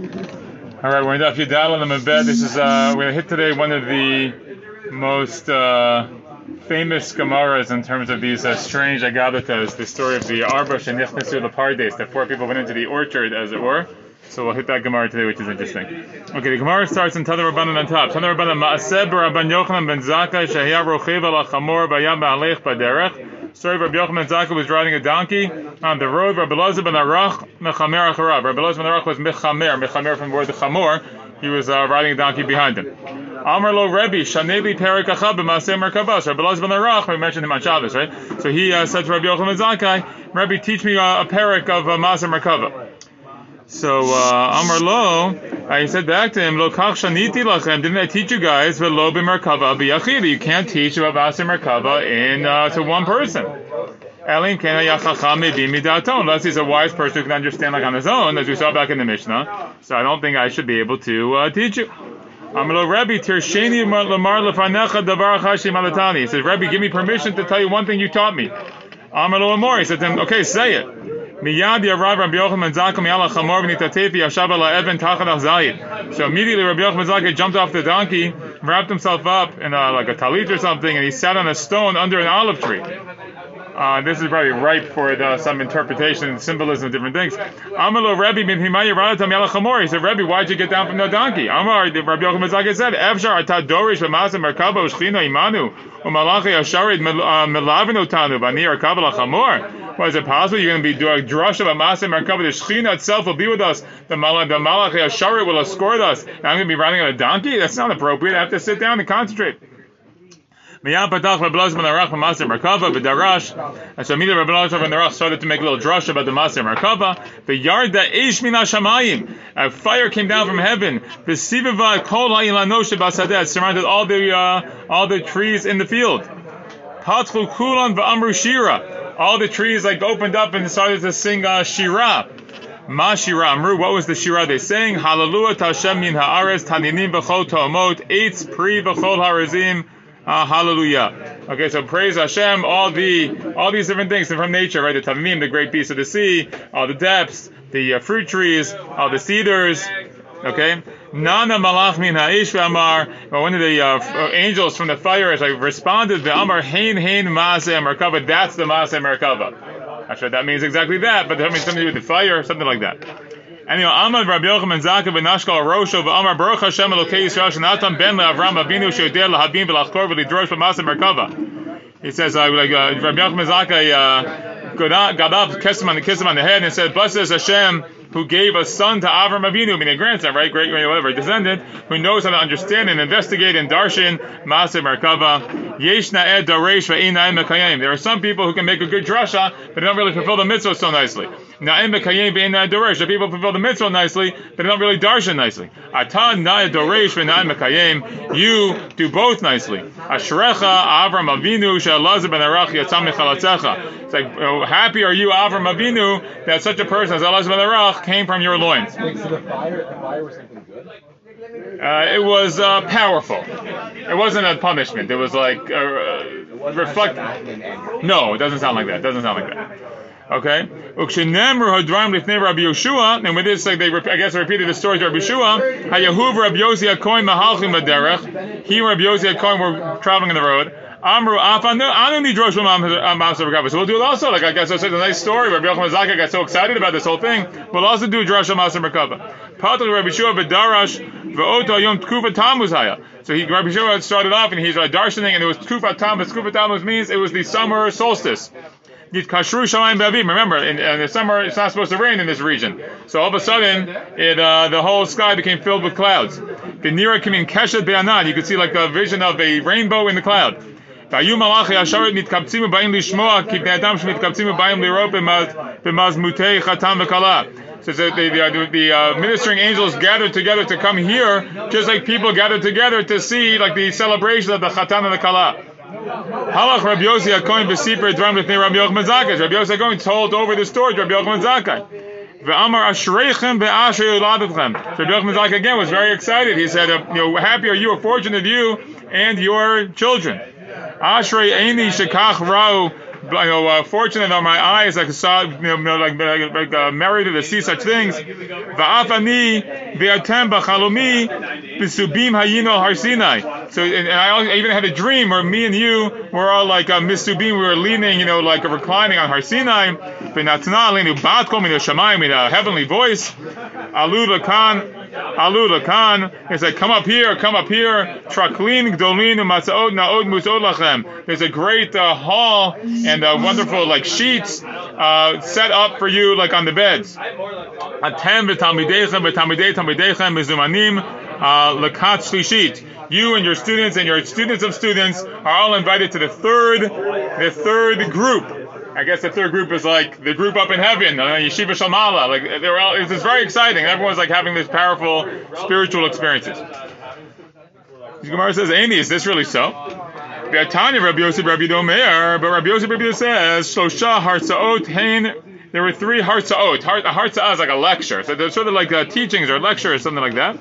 All right, we're in Daf Yudal on the Mabed. This is uh, we're gonna hit today one of the most uh, famous Gemaras in terms of these uh, strange agadatas. The story of the Arba Shenichnesu Lepardes. The four people went into the orchard, as it were. So we'll hit that Gemara today, which is interesting. Okay, the Gemara starts in Tana Rabbanan on top. Tana Rabbanan Maaseh Rabban Yochanan ben Zakkai Shahya Rochev al Chamor Bayam Ba'alech Baderech. Story of Rabbi Yochanan Zakkai was riding a donkey on the road. Rabbi Elazar ben Arach mechamer acharav. Rabbi Elazar ben Arach was mechamer, mechamer from the word chamor. He was uh, riding a donkey behind him. Amar lo Rebbe, Shaneli Perik Achab b'Maseh Merkabas. Rabbi Elazar ben Arach, we mentioned him on Shabbos, right? So he uh, said to Rabbi Yochanan ben Zakkai, Rebbe, teach me uh, a parak of uh, Maseh Merkabah. So uh, Amar lo, I said back to him, Lo kach shaniti lachem. Didn't I teach you guys velo b'merkava b'yachid? You can't teach about Maseh Merkava in uh, to one person. Elim ken hayachacham mebi midaton. Unless he's a wise person who can understand like on his own, as we saw back in the Mishnah. So I don't think I should be able to uh, teach you. Amalo Rebbe tirsheni lamar lefanecha davar chashim alatani. He says, Rebbe, give me permission to tell you one thing you taught me. Amalo Amor. He said to him, Okay, say it. So immediately Rabbi Yochanan jumped off the donkey, wrapped himself up in a, like a talit or something, and he sat on a stone under an olive tree. Uh, this is probably ripe for the, some interpretation, symbolism, of different things. Amalo. He said, Rebbe, why'd you get down from the donkey? Amar, Rabbi Yochanan Zakkai said, Efshar atad dorish v'masem merkaba u'shchina imanu u'malachi asharid melavinu tanu b'ani arkava lachamor. Well, is it possible you're going to be doing drush of a masim merkava? The shechina itself will be with us. The malach, the malach Ashari will escort us. And I'm going to be riding on a donkey? That's not appropriate. I have to sit down and concentrate. Miyam patach v'darash. And so immediately started to make a little drush about the Maser Merkava. The yard that ish min hashamayim. A fire came down from heaven. The siviva kol ha'ilano shebasadeh surrounded all the uh, all the trees in the field. Patchu kulan v'amru shira all the trees like opened up and started to sing uh, Shira. Ma Shira Amru, what was the Shira they sang? Hallelujah Tashem min ha'aretz taninim b'chol to'omot, eitz pri b'chol harazim, uh, hallelujah. Okay, so praise Hashem, all the all these different things from nature, right? The tamim, the great beasts of the sea, all the depths, the uh, fruit trees, all the cedars. Okay, Nana malach min ha'ish v'amar. One of the uh, angels from the fire has like responded the Amar hein hein maaseh merkava. That's the maaseh merkava. Actually, that means exactly that, but that means something to do with the fire, something like that. Anyway, Amar Rabbi Yochanan Zakkai v'Nashkal Rosho v'Amar Baruch Hashem Elokei Yisrael Shanatam Ben LeAvram Avinu Sheodeh LeHabim v'Lachkor v'Lidrosh v'Maaseh merkava. He says, uh, like uh, Rabbi Zakkai uh, got up, kissed him on the kiss him on the head, and said, "Blessed is Hashem." Who gave a son to Avram Avinu, I mean a grandson, right, great, whatever, descendant, who knows how to understand and investigate and darshan Maaseh Merkava. Yeshna ed daresh ve'inayim mekayim. There are some people who can make a good drasha, but they don't really fulfill the mitzvah so nicely. Na'im mekayim ve'inayim daresh. The people fulfill the mitzvah nicely, but they don't really darshan nicely. Atan na'ed daresh ve'inayim mekayim. You do both nicely. Ashrecha Avram Avinu she'elazar ben arach yatzam. It's like, happy are you, Avram Avinu, that such a person as Elazar ben arach came from your loins. So the fire, the fire was something good. Uh, it was uh, powerful. It wasn't a punishment. It was like uh, reflect. No, it doesn't sound like that. It doesn't sound like that. Okay. And with this, like they, I guess, I repeated the story to Rabbi Yeshua. Hayahuv Rabbi Yossi Akoin Mahalchim He and Rabbi Yossi Akoin were traveling on the road. Amru Afanu Anu Nidrosh Maser So we'll do it also. Like I guess it's a nice story. Rabbi Yochanan Zakkai got so excited about this whole thing. We'll also do Drosh Maser Merkava. Patel Rabbi Shua Bedarash Ve'oto Yom Tkufa Tammuz Haya. So he Rabbi Shua started off and he's uh, darshaning and it was Tkufa Tammuz. Tkufa Tammuz means it was the summer solstice. Remember, in, in, the summer it's not supposed to rain in this region, so all of a sudden it uh, the whole sky became filled with clouds. You could see like a vision of a rainbow in the cloud. והיו מלאכי אשר מתקבצים ובאים לשמוע כי בני אדם שמתקבצים ובאים לראות במזמותי חתם וכלה. says that the, the, the uh, ministering angels gathered together to come here, just like people gathered together to see like the celebration of the Chatan and the Kala. Halach Rabbi Yosi Akoin b'siper drum b'fnei Rabbi Yochanan Zakkai. Rabbi Yosi Akoin told over the story to Rabbi Yochanan Zakkai. Ve'amar ashreichem ve'asher yuladetchem. Rabbi Yochanan Zakkai again was very excited. He said, you know, happy are you, or fortunate you, and your children. Ashrei Eini Shekach Rao you know, uh, fortunate are my eyes, like saw, you know, like, like, like uh, married to see such things. Va'afani ve'atem b'chalomi b'subim hayino har Sinai. So, and, and I even had a dream where me and you were all like uh, misubim, we were leaning, you know, like reclining on Har Sinai. V'natna alenu batko min shamayim with a heavenly voice. Alu lakan. Alu lakan. He said, "Come up here, come up here." Traklin gdolin u'matzaot naod musod lachem. There's a great uh, hall and uh, wonderful like sheets uh, set up for you, like on the beds. Atem v'talmideichem v'talmidei talmideichem mizumanim uh, lekat shlishit. You and your students and your students of students are all invited to the third, the third group. I guess the third group is like the group up in heaven, uh, Yeshiva Shalmala. Like they were all, it's very exciting. Everyone's like having these powerful spiritual experiences. The Gemara says, Amy, is this really so? Tanya Rabbi Yosef Rabbi but Rabbi Yosef Rabbi says, Shosha Hartzaot Hain. There were three Hartzaot. Har- A Hartzah is like a lecture. So they're sort of like uh, teachings or lectures, or something like that.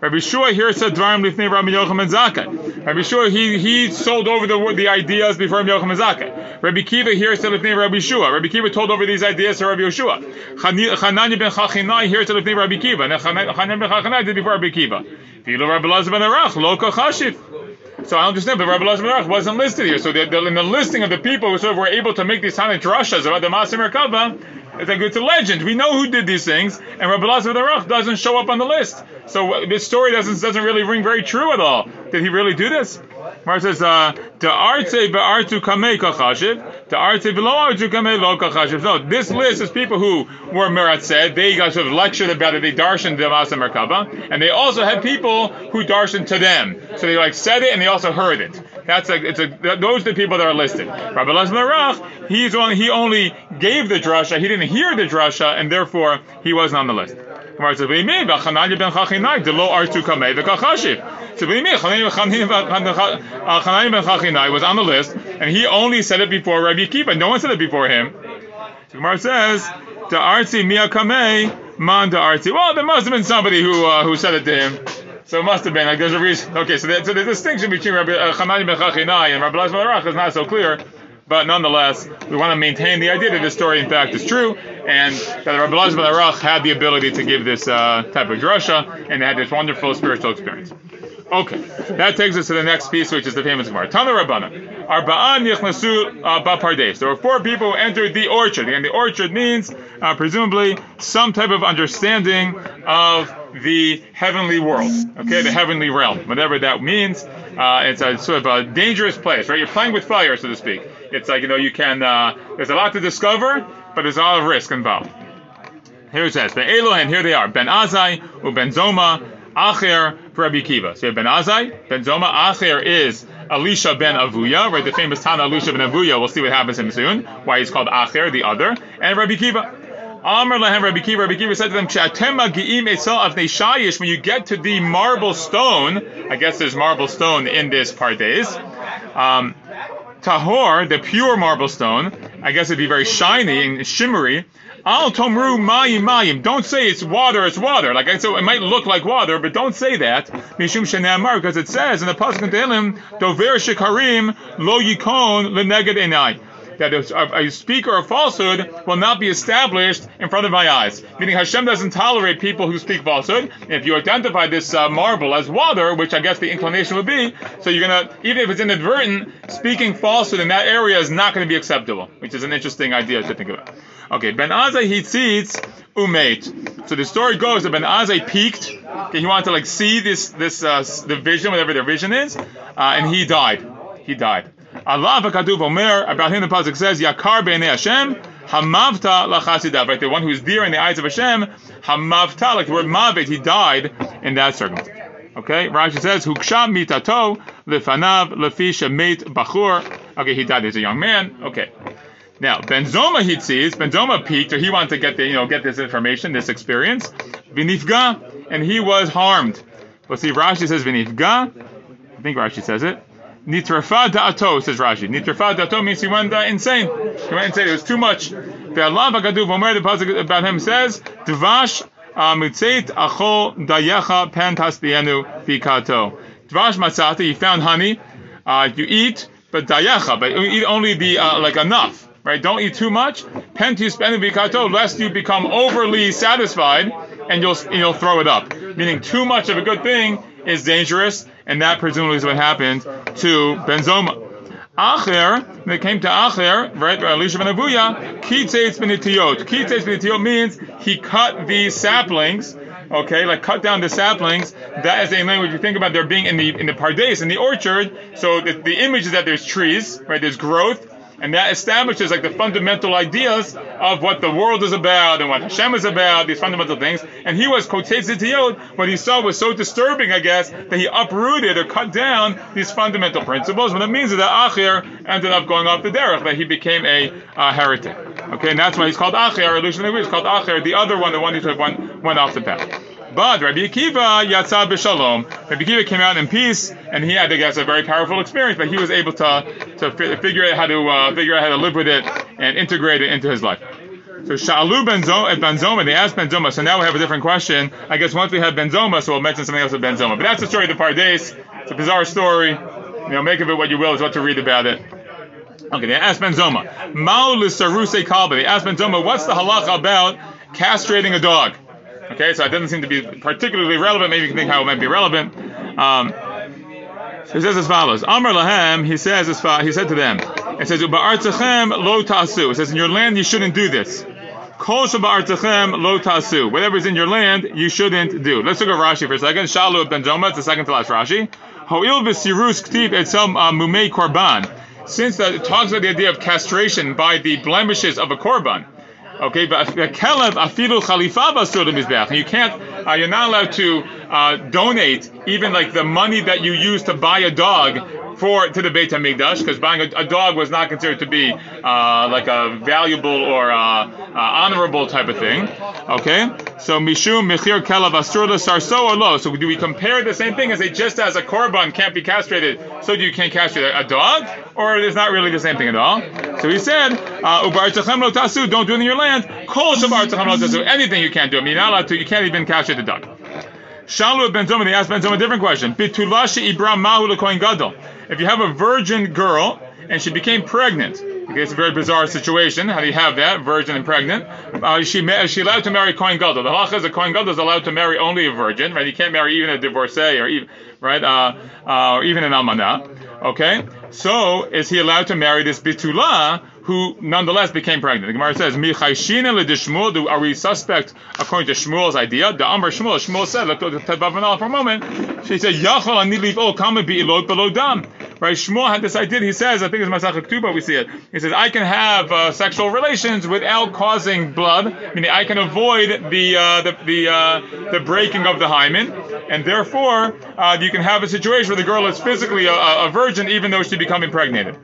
Rabbi Shua here said Dvarim Lifnei Rabbi Yochanan Zakkai. Rabbi Shua he he sold over the the ideas before Rabbi Yochanan Zakkai. Rabbi Kiva here said Lifnei Rabbi Shua. Rabbi Kiva told over these ideas to Rabbi Yoshua. Chanani ben Chachinai here said Lifnei Rabbi Kiva. And Chanani ben Chachinai did before Rabbi Kiva. Filo Rabbi Lazar ben Arach lo kachashiv. So I understand, but Rabbi Lazar ben Arach wasn't listed here. So the, the, in the listing of the people who sort of were able to make these kind of about the Masim Merkava, it's like it's a legend. We know who did these things, and Rabbi Lazar ben Arach doesn't show up on the list. So uh, this story doesn't doesn't really ring very true at all. Did he really do this? It says, uh, "The arte be'artu kamei kachashiv, the arte below artu kamei lo kachashiv." No, this list is people who were Merat said they got sort of lectured about it. They darshan the Masa Merkava, and they also had people who darshan to them. So they like said it and they also heard it. That's like it's a those are the people that are listed. Rabbi Lazar Merach, he's on he only gave the drasha, he didn't hear the drasha, and therefore he wasn't on the list. Gemara says, "What do you mean? Ben Chachinai, the lo artu kamei v'kachashiv." So what do you mean? Ben Chachinai was on the list, and he only said it before Rabbi Akiva. No one said it before him. So Gemara says, "The arti mia kamei man the arti." Well, there must have been somebody who uh, who said it to him. So it must have been like there's a reason. Okay, so, the, so the distinction between Rabbi uh, ben Chachinai and Rabbi Lazar is not so clear. But nonetheless, we want to maintain the idea that this story, in fact, is true, and that Rabbi Lazar ben Arach had the ability to give this uh, type of drasha, and had this wonderful spiritual experience. Okay, that takes us to the next piece, which is the famous Gemara. Tana Rabbana. Arba'an yichnasu uh, bapardes. There were four people who entered the orchard, and the orchard means, uh, presumably, some type of understanding of the heavenly world, okay, the heavenly realm, whatever that means. Uh, it's a sort of a dangerous place, right? You're playing with fire, so to speak. It's like you know you can. Uh, there's a lot to discover, but there's a lot of risk involved. Here it says, Ben Elohim, here they are, Ben Azai, Ben Zoma, Acher, Rabbi Kiva. So you have Ben Azai, Ben Zoma, Acher is Elisha ben Avuya, right? The famous Tana Elisha ben Avuya. We'll see what happens to him soon. Why he's called Acher, the other, and Rabbi Kiva. Amr lahem Rabbi Kiva. Rabbi Kiva said to them. When you get to the marble stone, I guess there's marble stone in this pardes. Um, tahor, the pure marble stone, I guess it'd be very shiny and shimmery. Al tomru mayim mayim. Don't say it's water, it's water. Like I said, it might look like water, but don't say that. Mishum because it says in the pasuk in shikarim lo yikon leneged enai that a, a, speaker of falsehood will not be established in front of my eyes. Meaning Hashem doesn't tolerate people who speak falsehood. If you identify this uh, marble as water, which I guess the inclination would be, so you're gonna, even if it's inadvertent, speaking falsehood in that area is not going to be acceptable, which is an interesting idea to think about. Okay, Ben Azai he sees umate. So the story goes that Ben Azai peeked. Okay, he wanted to like see this this uh, the vision, whatever the vision is, uh, and he died. He died. Allah v'kaduv omer, about him the pasuk says, Yakar b'nei Hashem, hamavta lachasidav, right? The one who is dear in the eyes of Hashem, hamavta, like the word mavet, he died in that circumstance. Okay, Rashi says, Huksha mitato, lefanav, lefi shemet bachur. Okay, he died as a young man. Okay. Now, Benzoma he sees, Benzoma peaked, or he wanted to get the, you know, get this information, this experience. Vinifga, and he was harmed. Let's see, Rashi says Vinifga. I think Rashi says it. Nitrafa da'ato, says Rashi. Nitrafa da'ato means he went uh, insane. He went insane. It was too much. Ve'alav ha'gaduv omer, the pasuk about him says, Dvash mitzeit achol dayecha pan tasbienu fikato. Dvash matzata, you found honey, uh, you eat, but dayacha, but you eat only the uh, like enough, right? Don't eat too much. Pentu spend bikato, lest you become overly satisfied and you'll you'll throw it up. Meaning too much of a good thing is dangerous, and that presumably is what happened to Benzoma. Acher, they came to Acher, right, Elisha ben Abuya, Kitzeitz benitiyot. Kitzeitz benitiyot means he cut these saplings, okay, like cut down the saplings. That is a language you think about there being in the in the pardes, in the orchard. So the, the image is that there's trees, right, there's growth, and that establishes like the fundamental ideas of what the world is about and what Hashem is about, these fundamental things. And he was Kotetz what he saw was so disturbing, I guess, that he uprooted or cut down these fundamental principles. What it means is that Achir ended up going off the derech, that he became a uh, heretic. Okay, and that's why he's called Acher, illusion is called Achir. The other one, the one who one, went off the path. But Rabbi Akiva Yatza b'Shalom. Rabbi Akiva came out in peace, and he had, I guess, a very powerful experience. But he was able to to figure out how to uh, figure out how to live with it and integrate it into his life. So Shalu Benzoma, Benzoma, they asked Benzoma. So now we have a different question. I guess once we have Benzoma, so we'll mention something else with Benzoma. But that's the story of the Pardes. It's a bizarre story. You know, make of it what you will. Is what to read about it. Okay, they asked Benzoma. Mao l'saruse kalba. They asked Benzoma, what's the halacha about castrating a dog? Okay, so it doesn't seem to be particularly relevant. Maybe you can think how it might be relevant. Um, so he says as follows: Amr lahem. He says as far, he said to them, it says "Ba'artachem lo tasu." It says in your land you shouldn't do this. Kol ba'artachem lo tasu. Whatever's in your land you shouldn't do. Let's look at Rashi for a second. Shalu ben. It's the second to last Rashi. Ho'il v'sirus ktiv etzel uh, mumei korban. Since it talks about the idea of castration by the blemishes of a korban. Okay, but kelev afilu chalifa mizbeach. You can't. Uh, you're not allowed to uh, donate even like the money that you use to buy a dog for to the Beit Hamikdash because buying a, a, dog was not considered to be uh, like a valuable or uh, uh, honorable type of thing. Okay, so mishum mechir kelav asur sarso or lo. So do we compare the same thing as a just as a korban can't be castrated, so do you can't castrate a, dog, or it's not really the same thing at all? So he said, uh, ubar lo tasu, don't do it in your land. Kol shabar lo tasu, anything you can't do. I mean, not allowed to. You can't even castrate the dog. Shalu ben Zoma, they asked Ben Zoma a different question. Bitulashi Ibram Mahu Gadol. If you have a virgin girl and she became pregnant, okay, it's a very bizarre situation. How do you have that, virgin and pregnant? Uh, she is she allowed to marry Kohen Gadol? The halacha is a Kohen Gadol is allowed to marry only a virgin, right? You can't marry even a divorcee or even right, uh, uh, or even an almana. Okay, so is he allowed to marry this bitula who nonetheless became pregnant. The Gemara says, do are we suspect according to Shmuel's idea? The Amr Shmuel, Shmuel said, Tedvav for a moment. She said, Yachol ani leave all kama be ilot below dam. Right? Shmuel had this idea. He says, I think it's Masach Tuba, we see it. He says, I can have uh, sexual relations without causing blood, meaning I can avoid the uh, the the, uh, the breaking of the hymen, and therefore uh, you can have a situation where the girl is physically a, a virgin even though she become impregnated.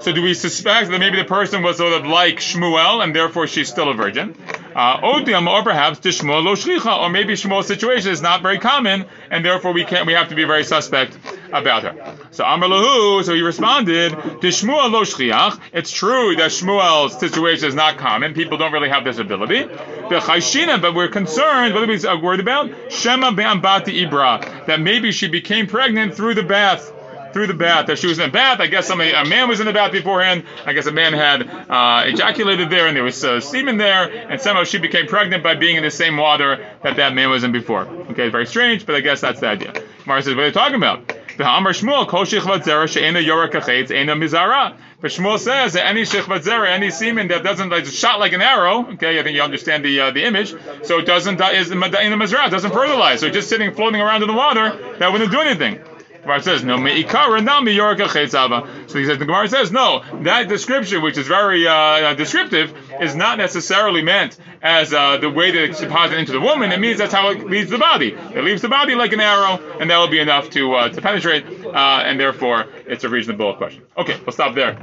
So do we suspect that maybe the person was sort of like Shmuel and therefore she's still a virgin? Uh, or perhaps to Shmuel lo shlicha, or maybe Shmuel's situation is not very common and therefore we can't we have to be very suspect about her. So Amr lahu, so he responded, to Shmuel lo shliach. It's true that Shmuel's situation is not common. People don't really have this ability. But we're concerned, what are we worried about? Shema be'ambati ibra, that maybe she became pregnant through the bath through the bath. That she was in the bath. I guess somebody, a man was in the bath beforehand. I guess a man had uh, ejaculated there, and there was uh, semen there, and somehow she became pregnant by being in the same water that that man was in before. Okay, very strange, but I guess that's the idea. Mara says, what are you talking about? The Amar Shmuel, Kol Shechvat Zera She'ena Yorah Kachetz Ena Mizara. But Shmuel says that any Shechvat Zera, any semen that doesn't like shot like an arrow. Okay, I think you understand the uh, the image. So it doesn't is in the Mizara, doesn't fertilize. So just sitting floating around in the water, that wouldn't do anything. Gemara says no meikara now miyorka chetzava. So he says the Gemara says no. That description, which is very uh, descriptive, is not necessarily meant as uh, the way that it's deposited into the woman. It means that's how it leaves the body. It leaves the body like an arrow, and that will be enough to uh, to penetrate, uh, and therefore it's a reasonable question. Okay, we'll stop there.